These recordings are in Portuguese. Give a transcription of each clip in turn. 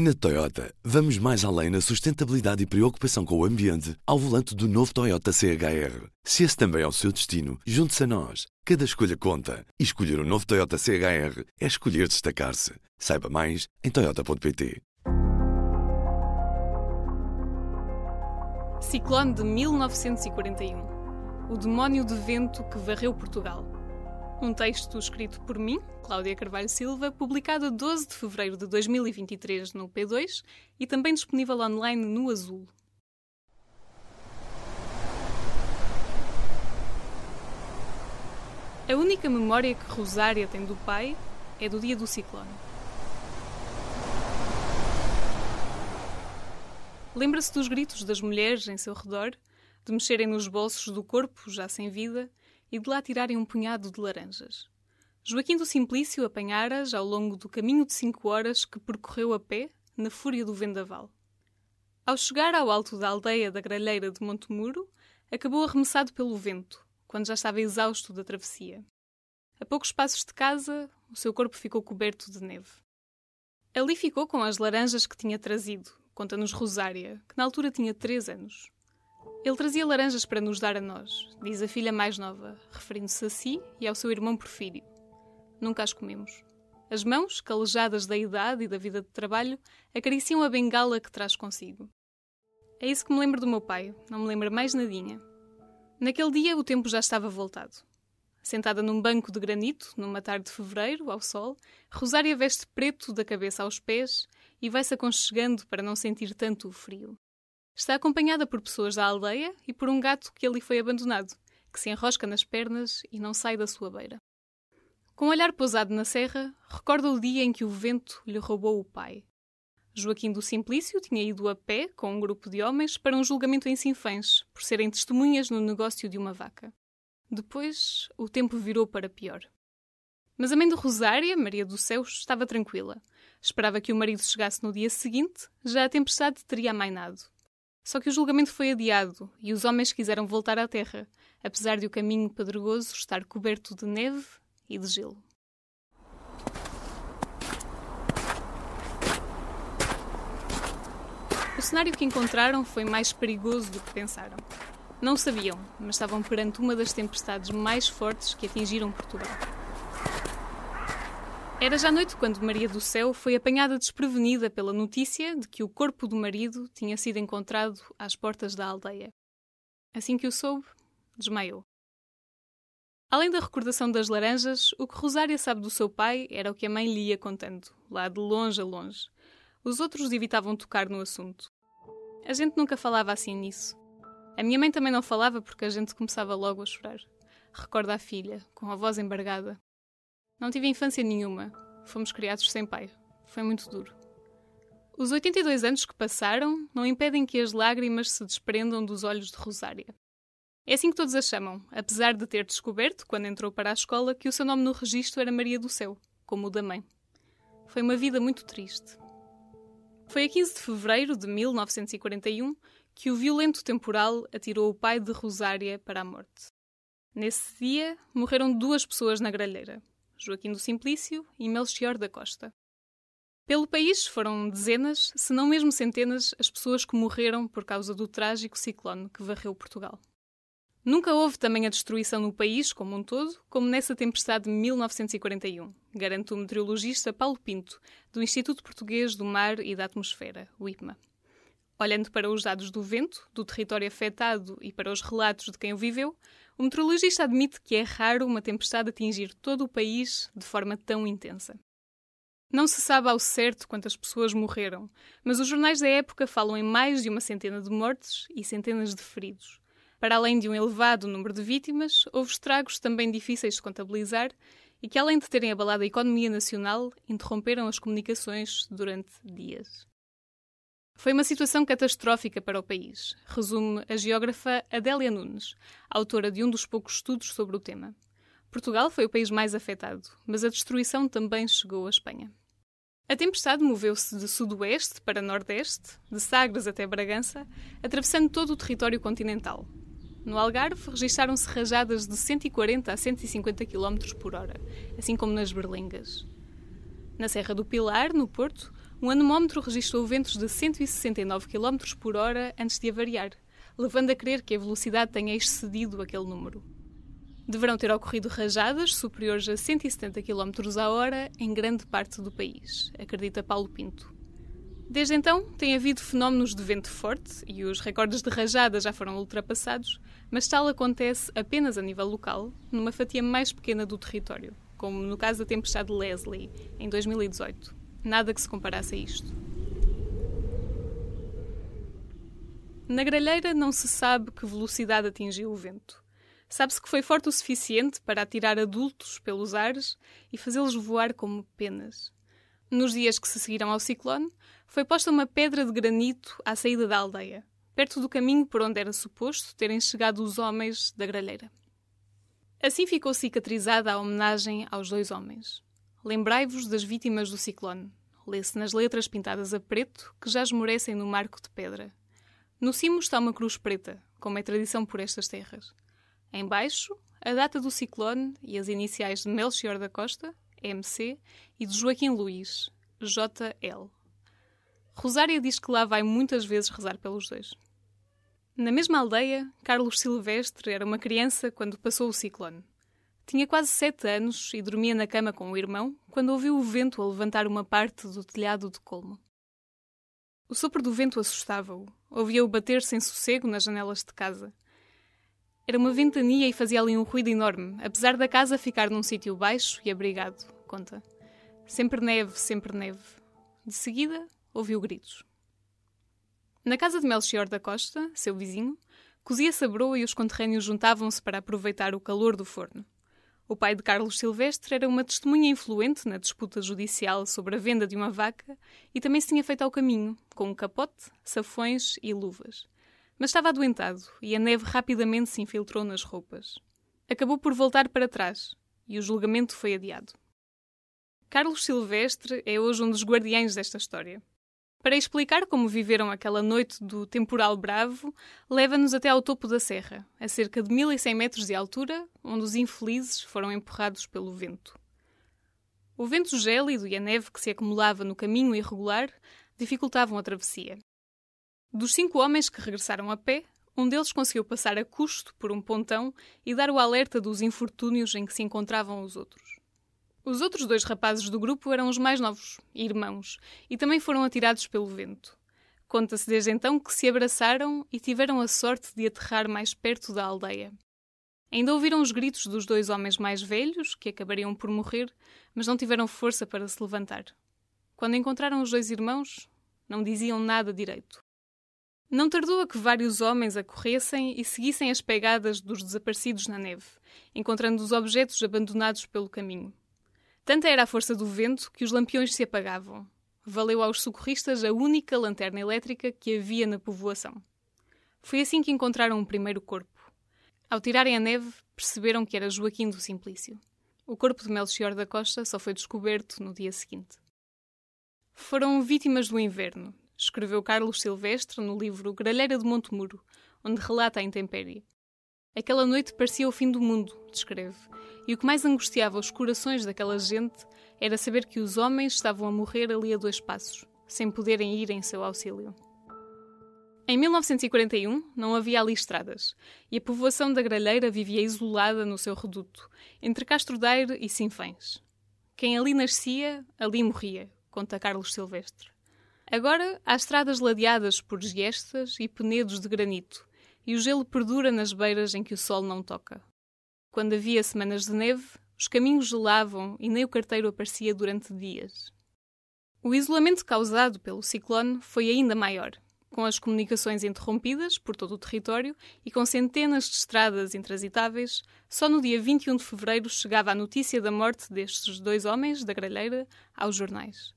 Na Toyota, vamos mais além na sustentabilidade e preocupação com o ambiente ao volante do novo Toyota CHR. Se esse também é o seu destino, junte-se a nós. Cada escolha conta. E escolher o um novo Toyota CHR é escolher destacar-se. Saiba mais em Toyota.pt. Ciclone de 1941 O demónio de vento que varreu Portugal. Um texto escrito por mim, Cláudia Carvalho Silva, publicado a 12 de fevereiro de 2023 no P2 e também disponível online no Azul. A única memória que Rosária tem do pai é do dia do ciclone. Lembra-se dos gritos das mulheres em seu redor, de mexerem nos bolsos do corpo já sem vida e de lá tirarem um punhado de laranjas. Joaquim do Simplício apanhara-as ao longo do caminho de cinco horas que percorreu a pé, na fúria do vendaval. Ao chegar ao alto da aldeia da Gralheira de Montemuro, acabou arremessado pelo vento, quando já estava exausto da travessia. A poucos passos de casa, o seu corpo ficou coberto de neve. Ali ficou com as laranjas que tinha trazido, conta-nos Rosária, que na altura tinha três anos. Ele trazia laranjas para nos dar a nós, diz a filha mais nova, referindo-se a si e ao seu irmão Porfírio. Nunca as comemos. As mãos, calejadas da idade e da vida de trabalho, acariciam a bengala que traz consigo. É isso que me lembro do meu pai, não me lembro mais nadinha. Naquele dia o tempo já estava voltado. Sentada num banco de granito, numa tarde de fevereiro, ao sol, Rosária veste preto da cabeça aos pés e vai-se aconchegando para não sentir tanto o frio. Está acompanhada por pessoas da aldeia e por um gato que ali foi abandonado, que se enrosca nas pernas e não sai da sua beira. Com o olhar pousado na serra, recorda o dia em que o vento lhe roubou o pai. Joaquim do Simplício tinha ido a pé com um grupo de homens para um julgamento em Sinfãs, por serem testemunhas no negócio de uma vaca. Depois, o tempo virou para pior. Mas a mãe de Rosária, Maria do Céu, estava tranquila. Esperava que o marido chegasse no dia seguinte, já a tempestade teria amainado. Só que o julgamento foi adiado e os homens quiseram voltar à terra, apesar de o caminho pedregoso estar coberto de neve e de gelo. O cenário que encontraram foi mais perigoso do que pensaram. Não sabiam, mas estavam perante uma das tempestades mais fortes que atingiram Portugal. Era já noite quando Maria do Céu foi apanhada desprevenida pela notícia de que o corpo do marido tinha sido encontrado às portas da aldeia. Assim que o soube, desmaiou. Além da recordação das laranjas, o que Rosária sabe do seu pai era o que a mãe lhe ia contando, lá de longe a longe. Os outros evitavam tocar no assunto. A gente nunca falava assim nisso. A minha mãe também não falava porque a gente começava logo a chorar. Recorda a filha, com a voz embargada, não tive infância nenhuma. Fomos criados sem pai. Foi muito duro. Os 82 anos que passaram não impedem que as lágrimas se desprendam dos olhos de Rosária. É assim que todos a chamam, apesar de ter descoberto, quando entrou para a escola, que o seu nome no registro era Maria do Céu, como o da mãe. Foi uma vida muito triste. Foi a 15 de fevereiro de 1941 que o violento temporal atirou o pai de Rosária para a morte. Nesse dia, morreram duas pessoas na gralheira. Joaquim do Simplício e Melchior da Costa. Pelo país foram dezenas, se não mesmo centenas, as pessoas que morreram por causa do trágico ciclone que varreu Portugal. Nunca houve também a destruição no país como um todo, como nessa tempestade de 1941, garante o meteorologista Paulo Pinto, do Instituto Português do Mar e da Atmosfera, o IPMA. Olhando para os dados do vento, do território afetado e para os relatos de quem o viveu, o meteorologista admite que é raro uma tempestade atingir todo o país de forma tão intensa. Não se sabe ao certo quantas pessoas morreram, mas os jornais da época falam em mais de uma centena de mortes e centenas de feridos. Para além de um elevado número de vítimas, houve estragos também difíceis de contabilizar e que, além de terem abalado a economia nacional, interromperam as comunicações durante dias. Foi uma situação catastrófica para o país, resume a geógrafa Adélia Nunes, autora de um dos poucos estudos sobre o tema. Portugal foi o país mais afetado, mas a destruição também chegou à Espanha. A tempestade moveu-se de sudoeste para nordeste, de Sagres até Bragança, atravessando todo o território continental. No Algarve, registaram-se rajadas de 140 a 150 km por hora, assim como nas Berlengas. Na Serra do Pilar, no Porto, um anemómetro registrou ventos de 169 km por hora antes de avariar, levando a crer que a velocidade tenha excedido aquele número. Deverão ter ocorrido rajadas superiores a 170 km a hora em grande parte do país, acredita Paulo Pinto. Desde então, tem havido fenómenos de vento forte e os recordes de rajada já foram ultrapassados, mas tal acontece apenas a nível local, numa fatia mais pequena do território, como no caso da tempestade Leslie, em 2018. Nada que se comparasse a isto. Na gralheira não se sabe que velocidade atingiu o vento. Sabe-se que foi forte o suficiente para atirar adultos pelos ares e fazê-los voar como penas. Nos dias que se seguiram ao ciclone, foi posta uma pedra de granito à saída da aldeia, perto do caminho por onde era suposto terem chegado os homens da gralheira. Assim ficou cicatrizada a homenagem aos dois homens. Lembrai-vos das vítimas do ciclone. Lê-se nas letras pintadas a preto que já esmorecem no marco de pedra. No cimo está uma cruz preta, como é tradição por estas terras. Embaixo, a data do ciclone e as iniciais de Melchior da Costa, MC, e de Joaquim Luís, JL. Rosária diz que lá vai muitas vezes rezar pelos dois. Na mesma aldeia, Carlos Silvestre era uma criança quando passou o ciclone. Tinha quase sete anos e dormia na cama com o irmão quando ouviu o vento a levantar uma parte do telhado de colmo. O sopro do vento assustava-o. Ouvia-o bater sem sossego nas janelas de casa. Era uma ventania e fazia ali um ruído enorme, apesar da casa ficar num sítio baixo e abrigado, conta. Sempre neve, sempre neve. De seguida, ouviu gritos. Na casa de Melchior da Costa, seu vizinho, cozia-se a broa e os conterrâneos juntavam-se para aproveitar o calor do forno. O pai de Carlos Silvestre era uma testemunha influente na disputa judicial sobre a venda de uma vaca e também se tinha feito ao caminho, com um capote, safões e luvas mas estava adoentado e a neve rapidamente se infiltrou nas roupas. Acabou por voltar para trás e o julgamento foi adiado. Carlos Silvestre é hoje um dos guardiães desta história. Para explicar como viveram aquela noite do temporal bravo, leva-nos até ao topo da serra, a cerca de 1100 metros de altura, onde os infelizes foram empurrados pelo vento. O vento gélido e a neve que se acumulava no caminho irregular dificultavam a travessia. Dos cinco homens que regressaram a pé, um deles conseguiu passar a custo por um pontão e dar o alerta dos infortúnios em que se encontravam os outros. Os outros dois rapazes do grupo eram os mais novos, irmãos, e também foram atirados pelo vento. Conta-se desde então que se abraçaram e tiveram a sorte de aterrar mais perto da aldeia. Ainda ouviram os gritos dos dois homens mais velhos, que acabariam por morrer, mas não tiveram força para se levantar. Quando encontraram os dois irmãos, não diziam nada direito. Não tardou a que vários homens acorressem e seguissem as pegadas dos desaparecidos na neve, encontrando os objetos abandonados pelo caminho. Tanta era a força do vento que os lampiões se apagavam. Valeu aos socorristas a única lanterna elétrica que havia na povoação. Foi assim que encontraram o primeiro corpo. Ao tirarem a neve, perceberam que era Joaquim do Simplício. O corpo de Melchior da Costa só foi descoberto no dia seguinte. Foram vítimas do inverno, escreveu Carlos Silvestre no livro Gralheira de Montemuro, onde relata a intempérie. Aquela noite parecia o fim do mundo, descreve, e o que mais angustiava os corações daquela gente era saber que os homens estavam a morrer ali a dois passos, sem poderem ir em seu auxílio. Em 1941 não havia ali estradas, e a povoação da Gralheira vivia isolada no seu reduto, entre Castro Daire e Sinfães. Quem ali nascia, ali morria, conta Carlos Silvestre. Agora há estradas ladeadas por giestas e penedos de granito, e o gelo perdura nas beiras em que o sol não toca. Quando havia semanas de neve, os caminhos gelavam e nem o carteiro aparecia durante dias. O isolamento causado pelo ciclone foi ainda maior, com as comunicações interrompidas por todo o território e com centenas de estradas intransitáveis, só no dia 21 de fevereiro chegava a notícia da morte destes dois homens da gralheira aos jornais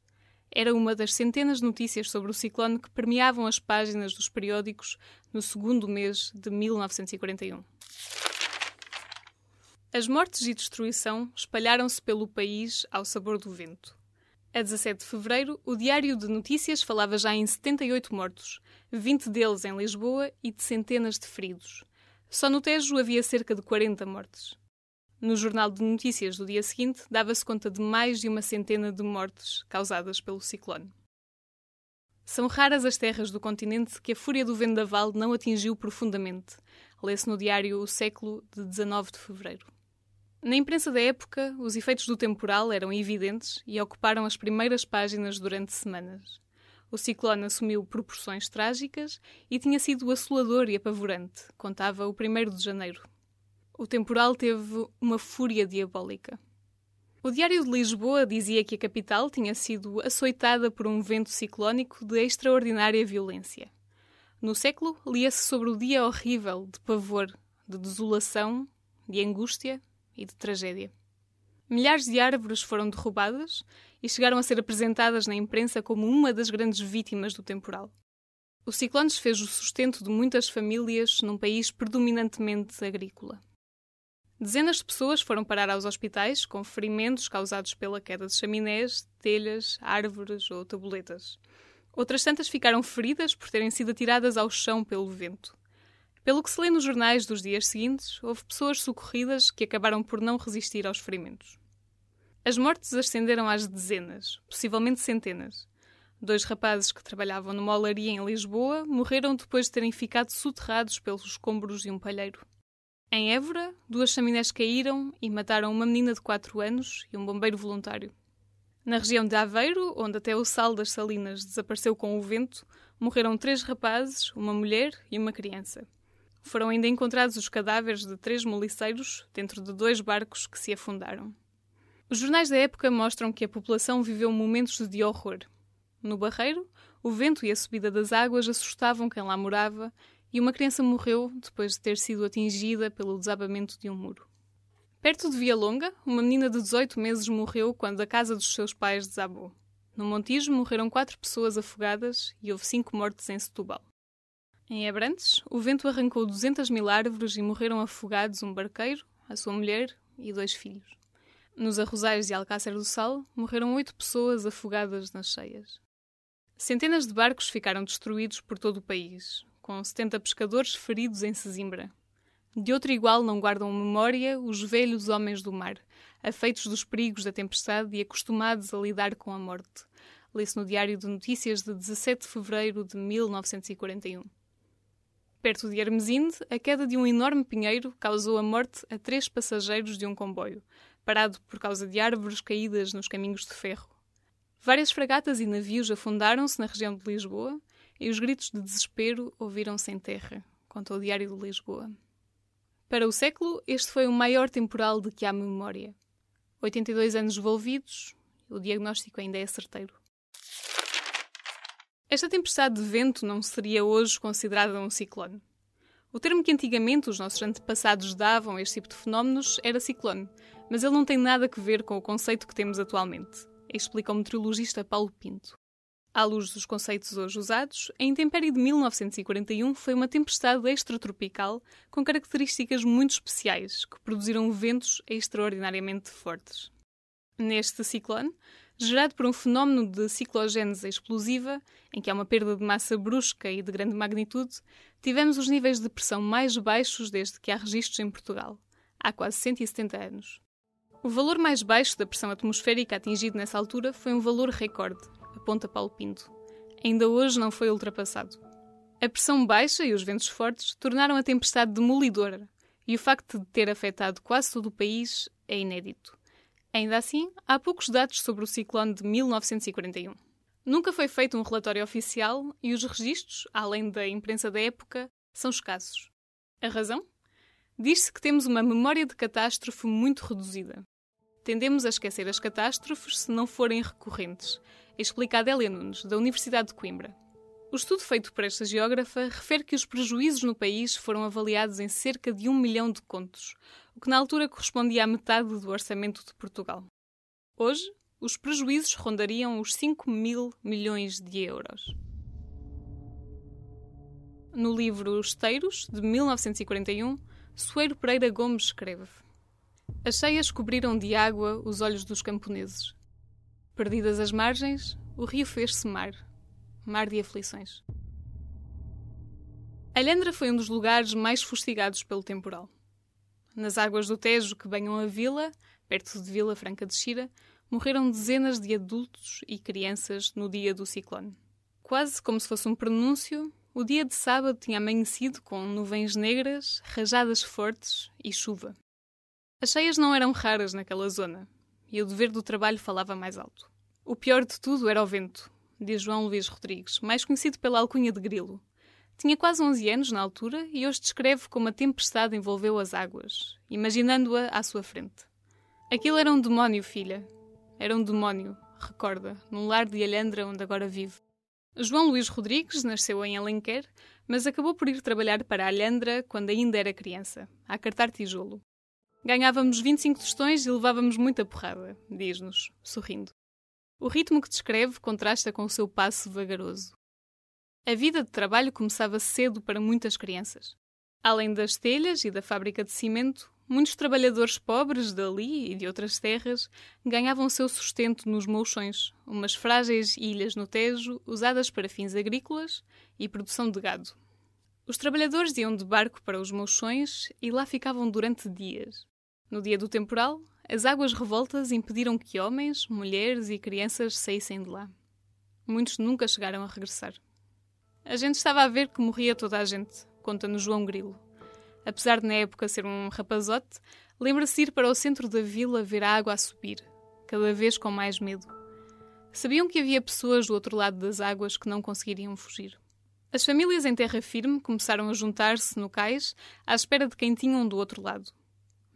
era uma das centenas de notícias sobre o ciclone que permeavam as páginas dos periódicos no segundo mês de 1941. As mortes e destruição espalharam-se pelo país ao sabor do vento. A 17 de fevereiro, o Diário de Notícias falava já em 78 mortos, 20 deles em Lisboa e de centenas de feridos. Só no Tejo havia cerca de 40 mortes. No jornal de notícias do dia seguinte, dava-se conta de mais de uma centena de mortes causadas pelo ciclone. São raras as terras do continente que a fúria do vendaval não atingiu profundamente, lê-se no diário O Século, de 19 de fevereiro. Na imprensa da época, os efeitos do temporal eram evidentes e ocuparam as primeiras páginas durante semanas. O ciclone assumiu proporções trágicas e tinha sido assolador e apavorante, contava o 1 de janeiro. O temporal teve uma fúria diabólica. O Diário de Lisboa dizia que a capital tinha sido açoitada por um vento ciclónico de extraordinária violência. No século, lia-se sobre o dia horrível de pavor, de desolação, de angústia e de tragédia. Milhares de árvores foram derrubadas e chegaram a ser apresentadas na imprensa como uma das grandes vítimas do temporal. O ciclone desfez o sustento de muitas famílias num país predominantemente agrícola. Dezenas de pessoas foram parar aos hospitais com ferimentos causados pela queda de chaminés, telhas, árvores ou tabuletas. Outras tantas ficaram feridas por terem sido atiradas ao chão pelo vento. Pelo que se lê nos jornais dos dias seguintes, houve pessoas socorridas que acabaram por não resistir aos ferimentos. As mortes ascenderam às dezenas, possivelmente centenas. Dois rapazes que trabalhavam numa olaria em Lisboa morreram depois de terem ficado soterrados pelos escombros de um palheiro. Em Évora, duas chaminés caíram e mataram uma menina de 4 anos e um bombeiro voluntário. Na região de Aveiro, onde até o sal das salinas desapareceu com o vento, morreram três rapazes, uma mulher e uma criança. Foram ainda encontrados os cadáveres de três moliceiros dentro de dois barcos que se afundaram. Os jornais da época mostram que a população viveu momentos de horror. No Barreiro, o vento e a subida das águas assustavam quem lá morava e uma criança morreu depois de ter sido atingida pelo desabamento de um muro. Perto de Via Longa, uma menina de 18 meses morreu quando a casa dos seus pais desabou. No Montijo morreram quatro pessoas afogadas e houve cinco mortes em Setúbal. Em Abrantes, o vento arrancou 200 mil árvores e morreram afogados um barqueiro, a sua mulher e dois filhos. Nos Arrozais de Alcácer do Sal, morreram oito pessoas afogadas nas cheias. Centenas de barcos ficaram destruídos por todo o país, com 70 pescadores feridos em Sesimbra. De outro igual não guardam memória os velhos homens do mar, afeitos dos perigos da tempestade e acostumados a lidar com a morte. Lê-se no Diário de Notícias de 17 de fevereiro de 1941. Perto de Hermesinde, a queda de um enorme pinheiro causou a morte a três passageiros de um comboio, parado por causa de árvores caídas nos caminhos de ferro. Várias fragatas e navios afundaram-se na região de Lisboa e os gritos de desespero ouviram-se em terra, conta o Diário de Lisboa. Para o século, este foi o maior temporal de que há memória. 82 anos envolvidos, o diagnóstico ainda é certeiro. Esta tempestade de vento não seria hoje considerada um ciclone. O termo que antigamente os nossos antepassados davam a este tipo de fenómenos era ciclone, mas ele não tem nada a ver com o conceito que temos atualmente, explica o meteorologista Paulo Pinto. À luz dos conceitos hoje usados, a intempérie de 1941 foi uma tempestade extratropical com características muito especiais, que produziram ventos extraordinariamente fortes. Neste ciclone, gerado por um fenómeno de ciclogênese explosiva, em que há uma perda de massa brusca e de grande magnitude, tivemos os níveis de pressão mais baixos desde que há registros em Portugal, há quase 170 anos. O valor mais baixo da pressão atmosférica atingido nessa altura foi um valor recorde, aponta Paulo Pinto. Ainda hoje não foi ultrapassado. A pressão baixa e os ventos fortes tornaram a tempestade demolidora, e o facto de ter afetado quase todo o país é inédito. Ainda assim, há poucos dados sobre o ciclone de 1941. Nunca foi feito um relatório oficial e os registros, além da imprensa da época, são escassos. A razão? Diz-se que temos uma memória de catástrofe muito reduzida. Tendemos a esquecer as catástrofes se não forem recorrentes, explica Adélia Nunes, da Universidade de Coimbra. O estudo feito por esta geógrafa refere que os prejuízos no país foram avaliados em cerca de um milhão de contos, o que na altura correspondia à metade do orçamento de Portugal. Hoje, os prejuízos rondariam os 5 mil milhões de euros. No livro Esteiros, de 1941, Soeiro Pereira Gomes escreve: As cheias cobriram de água os olhos dos camponeses. Perdidas as margens, o rio fez-se mar mar de aflições. Alhandra foi um dos lugares mais fustigados pelo temporal. Nas águas do Tejo que banham a vila, perto de Vila Franca de Xira, morreram dezenas de adultos e crianças no dia do ciclone. Quase como se fosse um prenúncio, o dia de sábado tinha amanhecido com nuvens negras, rajadas fortes e chuva. As cheias não eram raras naquela zona, e o dever do trabalho falava mais alto. O pior de tudo era o vento, diz João Luís Rodrigues, mais conhecido pela alcunha de Grilo. Tinha quase 11 anos na altura e hoje descreve como a tempestade envolveu as águas, imaginando-a à sua frente. Aquilo era um demónio, filha. Era um demónio, recorda, num lar de Alhandra onde agora vive. João Luís Rodrigues nasceu em Alenquer, mas acabou por ir trabalhar para Alhandra quando ainda era criança, a cartar tijolo. Ganhávamos 25 tostões e levávamos muita porrada, diz-nos, sorrindo. O ritmo que descreve contrasta com o seu passo vagaroso. A vida de trabalho começava cedo para muitas crianças. Além das telhas e da fábrica de cimento, muitos trabalhadores pobres dali e de outras terras ganhavam seu sustento nos mouchões, umas frágeis ilhas no Tejo usadas para fins agrícolas e produção de gado. Os trabalhadores iam de barco para os mouchões e lá ficavam durante dias. No dia do temporal, as águas revoltas impediram que homens, mulheres e crianças saíssem de lá. Muitos nunca chegaram a regressar. A gente estava a ver que morria toda a gente, conta-nos João Grilo. Apesar de na época ser um rapazote, lembra-se ir para o centro da vila ver a água a subir, cada vez com mais medo. Sabiam que havia pessoas do outro lado das águas que não conseguiriam fugir. As famílias em terra firme começaram a juntar-se no cais à espera de quem tinham do outro lado.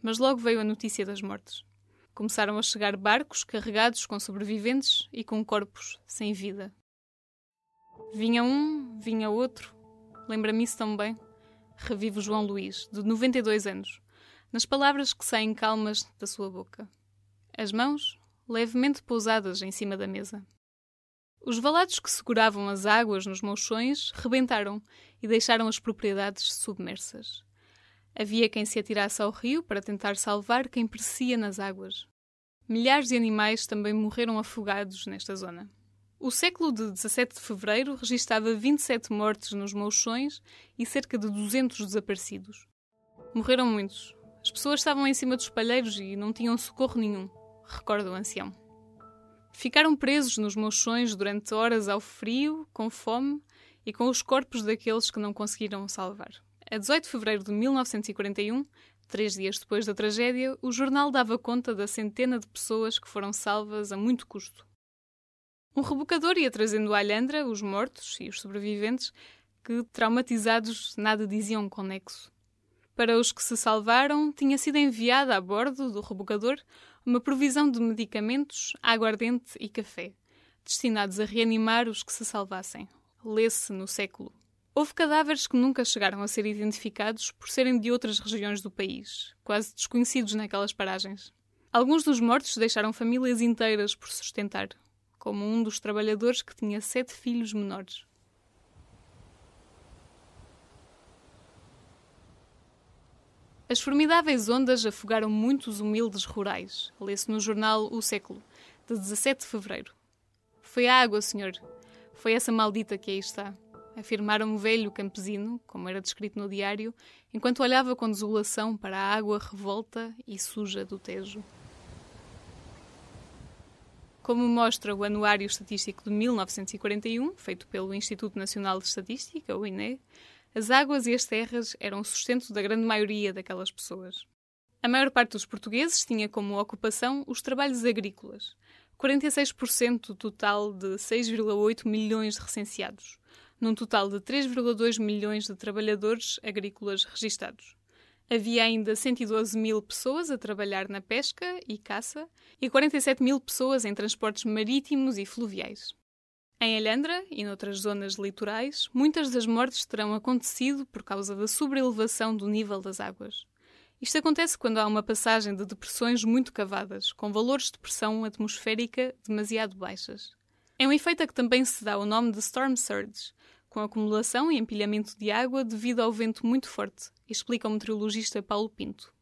Mas logo veio a notícia das mortes. Começaram a chegar barcos carregados com sobreviventes e com corpos sem vida. Vinha um, vinha outro. Lembra-me isso tão bem. Revive João Luís, de 92 anos, nas palavras que saem calmas da sua boca. As mãos levemente pousadas em cima da mesa. Os valados que seguravam as águas nos mouchões rebentaram e deixaram as propriedades submersas. Havia quem se atirasse ao rio para tentar salvar quem perecia nas águas. Milhares de animais também morreram afogados nesta zona. O século de 17 de fevereiro registava 27 mortes nos mouchões e cerca de 200 desaparecidos. Morreram muitos. As pessoas estavam em cima dos palheiros e não tinham socorro nenhum, recorda o ancião. Ficaram presos nos mouchões durante horas ao frio, com fome e com os corpos daqueles que não conseguiram salvar. A 18 de fevereiro de 1941, três dias depois da tragédia, o jornal dava conta da centena de pessoas que foram salvas a muito custo. Um rebocador ia trazendo à Alhandra os mortos e os sobreviventes que, traumatizados, nada diziam com nexo. Para os que se salvaram, tinha sido enviada a bordo do rebocador uma provisão de medicamentos, aguardente e café, destinados a reanimar os que se salvassem. Lê-se no século. Houve cadáveres que nunca chegaram a ser identificados por serem de outras regiões do país, quase desconhecidos naquelas paragens. Alguns dos mortos deixaram famílias inteiras por sustentar, como um dos trabalhadores que tinha sete filhos menores. As formidáveis ondas afogaram muitos humildes rurais, lê-se no jornal O Século, de 17 de fevereiro. Foi a água, senhor. Foi essa maldita que aí está. Afirmara um velho campesino, como era descrito no diário, enquanto olhava com desolação para a água revolta e suja do Tejo. Como mostra o Anuário Estatístico de 1941, feito pelo Instituto Nacional de Estatística, o INE, as águas e as terras eram o sustento da grande maioria daquelas pessoas. A maior parte dos portugueses tinha como ocupação os trabalhos agrícolas, 46% do total de 6,8 milhões de recenseados, num total de 3,2 milhões de trabalhadores agrícolas registados. Havia ainda 112 mil pessoas a trabalhar na pesca e caça e 47 mil pessoas em transportes marítimos e fluviais. Em Alhandra e noutras zonas litorais, muitas das mortes terão acontecido por causa da sobrelevação do nível das águas. Isto acontece quando há uma passagem de depressões muito cavadas, com valores de pressão atmosférica demasiado baixas. É um efeito a que também se dá o nome de storm surge, com acumulação e empilhamento de água devido ao vento muito forte, explica o meteorologista Paulo Pinto.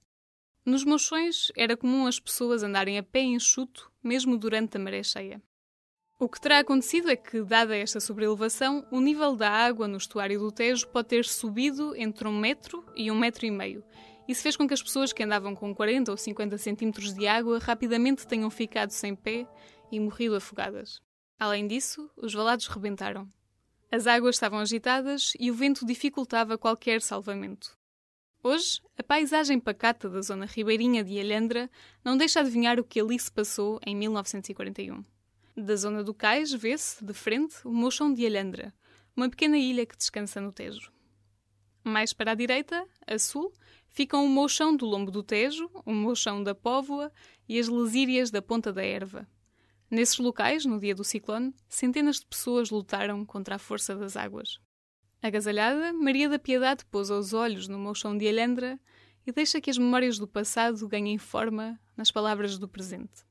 Nos mochões era comum as pessoas andarem a pé enxuto, mesmo durante a maré cheia. O que terá acontecido é que, dada esta sobrelevação, o nível da água no estuário do Tejo pode ter subido entre um metro e um metro e meio. Isso fez com que as pessoas que andavam com 40 ou 50 centímetros de água rapidamente tenham ficado sem pé e morrido afogadas. Além disso, os valados rebentaram. As águas estavam agitadas e o vento dificultava qualquer salvamento. Hoje, a paisagem pacata da zona ribeirinha de Alhandra não deixa adivinhar o que ali se passou em 1941. Da zona do cais vê-se, de frente, o mochão de Alhandra, uma pequena ilha que descansa no Tejo. Mais para a direita, a sul, ficam o mochão do Lombo do Tejo, o mochão da Póvoa e as lesírias da Ponta da Erva. Nesses locais, no dia do ciclone, centenas de pessoas lutaram contra a força das águas. Agasalhada, Maria da Piedade pousa os olhos no mochão de Alhandra e deixa que as memórias do passado ganhem forma nas palavras do presente.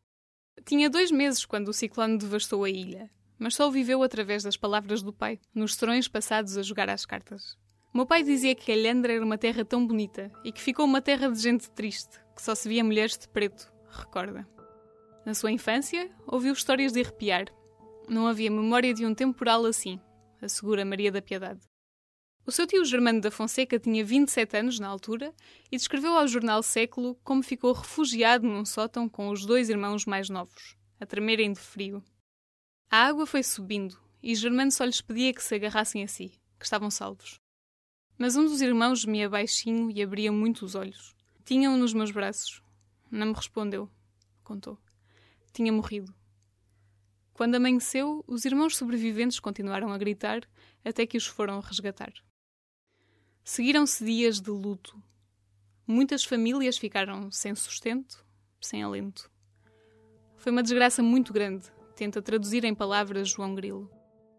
Tinha dois meses quando o ciclone devastou a ilha, mas só viveu através das palavras do pai, nos serões passados a jogar às cartas. Meu pai dizia que Alhandra era uma terra tão bonita e que ficou uma terra de gente triste, que só se via mulheres de preto, recorda. Na sua infância, ouviu histórias de arrepiar. Não havia memória de um temporal assim, assegura Maria da Piedade. O seu tio Germano da Fonseca tinha 27 anos na altura e descreveu ao jornal Século como ficou refugiado num sótão com os dois irmãos mais novos, a tremerem de frio. A água foi subindo e Germano só lhes pedia que se agarrassem a si, que estavam salvos. Mas um dos irmãos gemia baixinho e abria muito os olhos. Tinha-o nos meus braços. Não me respondeu, contou. Tinha morrido. Quando amanheceu, os irmãos sobreviventes continuaram a gritar até que os foram resgatar. Seguiram-se dias de luto. Muitas famílias ficaram sem sustento, sem alento. Foi uma desgraça muito grande, tenta traduzir em palavras João Grilo.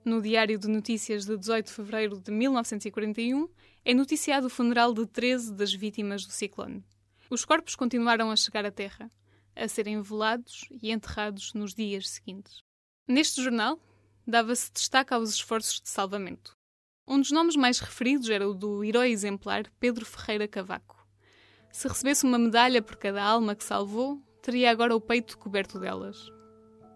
No Diário de Notícias de 18 de fevereiro de 1941 é noticiado o funeral de 13 das vítimas do ciclone. Os corpos continuaram a chegar à terra, a serem velados e enterrados nos dias seguintes. Neste jornal, dava-se destaque aos esforços de salvamento. Um dos nomes mais referidos era o do herói exemplar Pedro Ferreira Cavaco. Se recebesse uma medalha por cada alma que salvou, teria agora o peito coberto delas.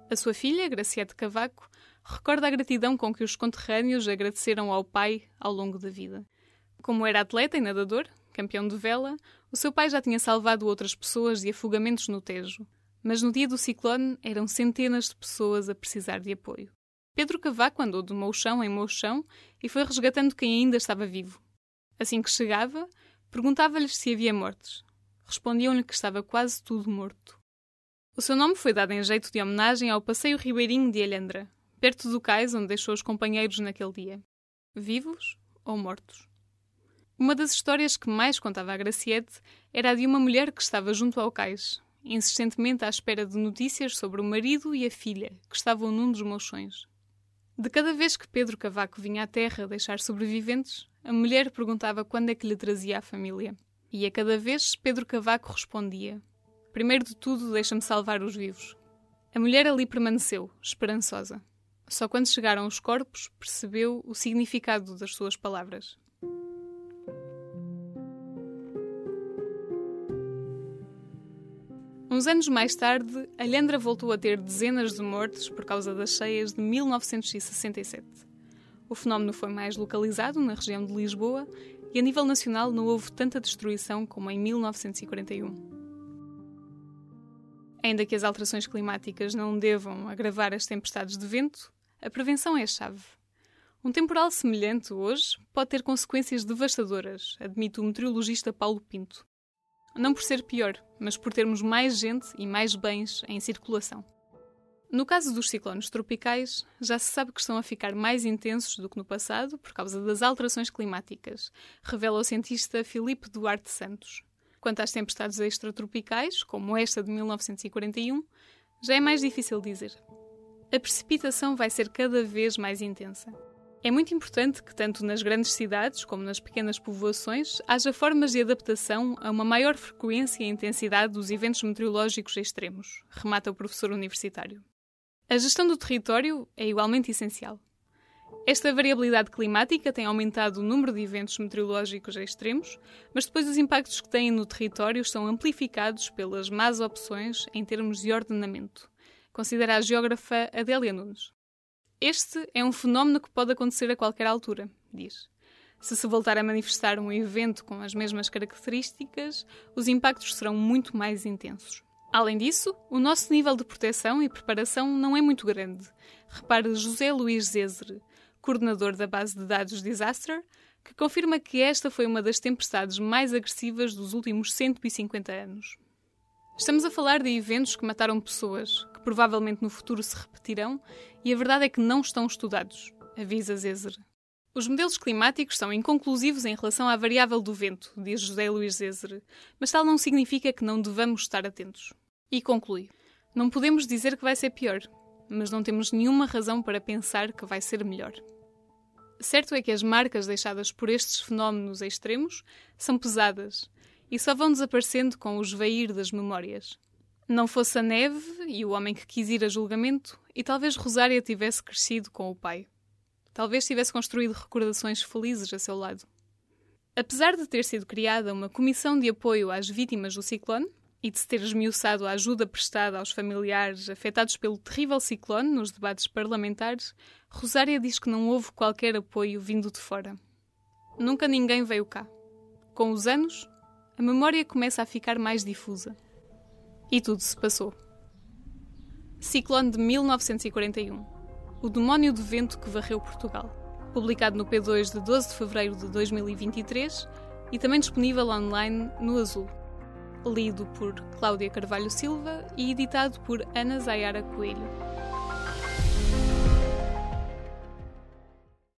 A sua filha, Graciete Cavaco, recorda a gratidão com que os conterrâneos agradeceram ao pai ao longo da vida. Como era atleta e nadador, campeão de vela, o seu pai já tinha salvado outras pessoas de afogamentos no Tejo. Mas no dia do ciclone eram centenas de pessoas a precisar de apoio. Pedro Cavaco andou de mouchão em mouchão e foi resgatando quem ainda estava vivo. Assim que chegava, perguntava-lhes se havia mortes. Respondiam-lhe que estava quase tudo morto. O seu nome foi dado em jeito de homenagem ao passeio ribeirinho de Alhandra, perto do cais onde deixou os companheiros naquele dia. Vivos ou mortos? Uma das histórias que mais contava a Graciete era a de uma mulher que estava junto ao cais, insistentemente à espera de notícias sobre o marido e a filha, que estavam num dos mochões. De cada vez que Pedro Cavaco vinha à terra deixar sobreviventes, a mulher perguntava quando é que lhe trazia a família. E a cada vez Pedro Cavaco respondia: Primeiro de tudo, deixa-me salvar os vivos. A mulher ali permaneceu, esperançosa. Só quando chegaram os corpos percebeu o significado das suas palavras. Uns anos mais tarde, Alhandra voltou a ter dezenas de mortes por causa das cheias de 1967. O fenómeno foi mais localizado na região de Lisboa e a nível nacional não houve tanta destruição como em 1941. Ainda que as alterações climáticas não devam agravar as tempestades de vento, a prevenção é a chave. Um temporal semelhante hoje pode ter consequências devastadoras, admite o meteorologista Paulo Pinto não por ser pior, mas por termos mais gente e mais bens em circulação. No caso dos ciclones tropicais, já se sabe que estão a ficar mais intensos do que no passado por causa das alterações climáticas, revela o cientista Filipe Duarte Santos. Quanto às tempestades extratropicais, como esta de 1941, já é mais difícil dizer. A precipitação vai ser cada vez mais intensa. É muito importante que, tanto nas grandes cidades como nas pequenas povoações, haja formas de adaptação a uma maior frequência e intensidade dos eventos meteorológicos extremos, remata o professor universitário. A gestão do território é igualmente essencial. Esta variabilidade climática tem aumentado o número de eventos meteorológicos extremos, mas depois os impactos que têm no território são amplificados pelas más opções em termos de ordenamento, considera a geógrafa Adélia Nunes. Este é um fenómeno que pode acontecer a qualquer altura, diz. Se se voltar a manifestar um evento com as mesmas características, os impactos serão muito mais intensos. Além disso, o nosso nível de proteção e preparação não é muito grande. Repare José Luís Zezere, coordenador da base de dados Disaster, que confirma que esta foi uma das tempestades mais agressivas dos últimos 150 anos. Estamos a falar de eventos que mataram pessoas, provavelmente no futuro se repetirão, e a verdade é que não estão estudados, avisa Zezer. Os modelos climáticos são inconclusivos em relação à variável do vento, diz José Luís Zezer, mas tal não significa que não devamos estar atentos. E conclui: Não podemos dizer que vai ser pior, mas não temos nenhuma razão para pensar que vai ser melhor. Certo é que as marcas deixadas por estes fenómenos extremos são pesadas e só vão desaparecendo com o esvair das memórias. Não fosse a neve e o homem que quis ir a julgamento, e talvez Rosária tivesse crescido com o pai. Talvez tivesse construído recordações felizes a seu lado. Apesar de ter sido criada uma comissão de apoio às vítimas do ciclone e de se ter esmiuçado a ajuda prestada aos familiares afetados pelo terrível ciclone nos debates parlamentares, Rosária diz que não houve qualquer apoio vindo de fora. Nunca ninguém veio cá. Com os anos, a memória começa a ficar mais difusa. E tudo se passou. Ciclone de 1941. O demónio de vento que varreu Portugal. Publicado no P2 de 12 de fevereiro de 2023 e também disponível online no Azul. Lido por Cláudia Carvalho Silva e editado por Ana Zayara Coelho.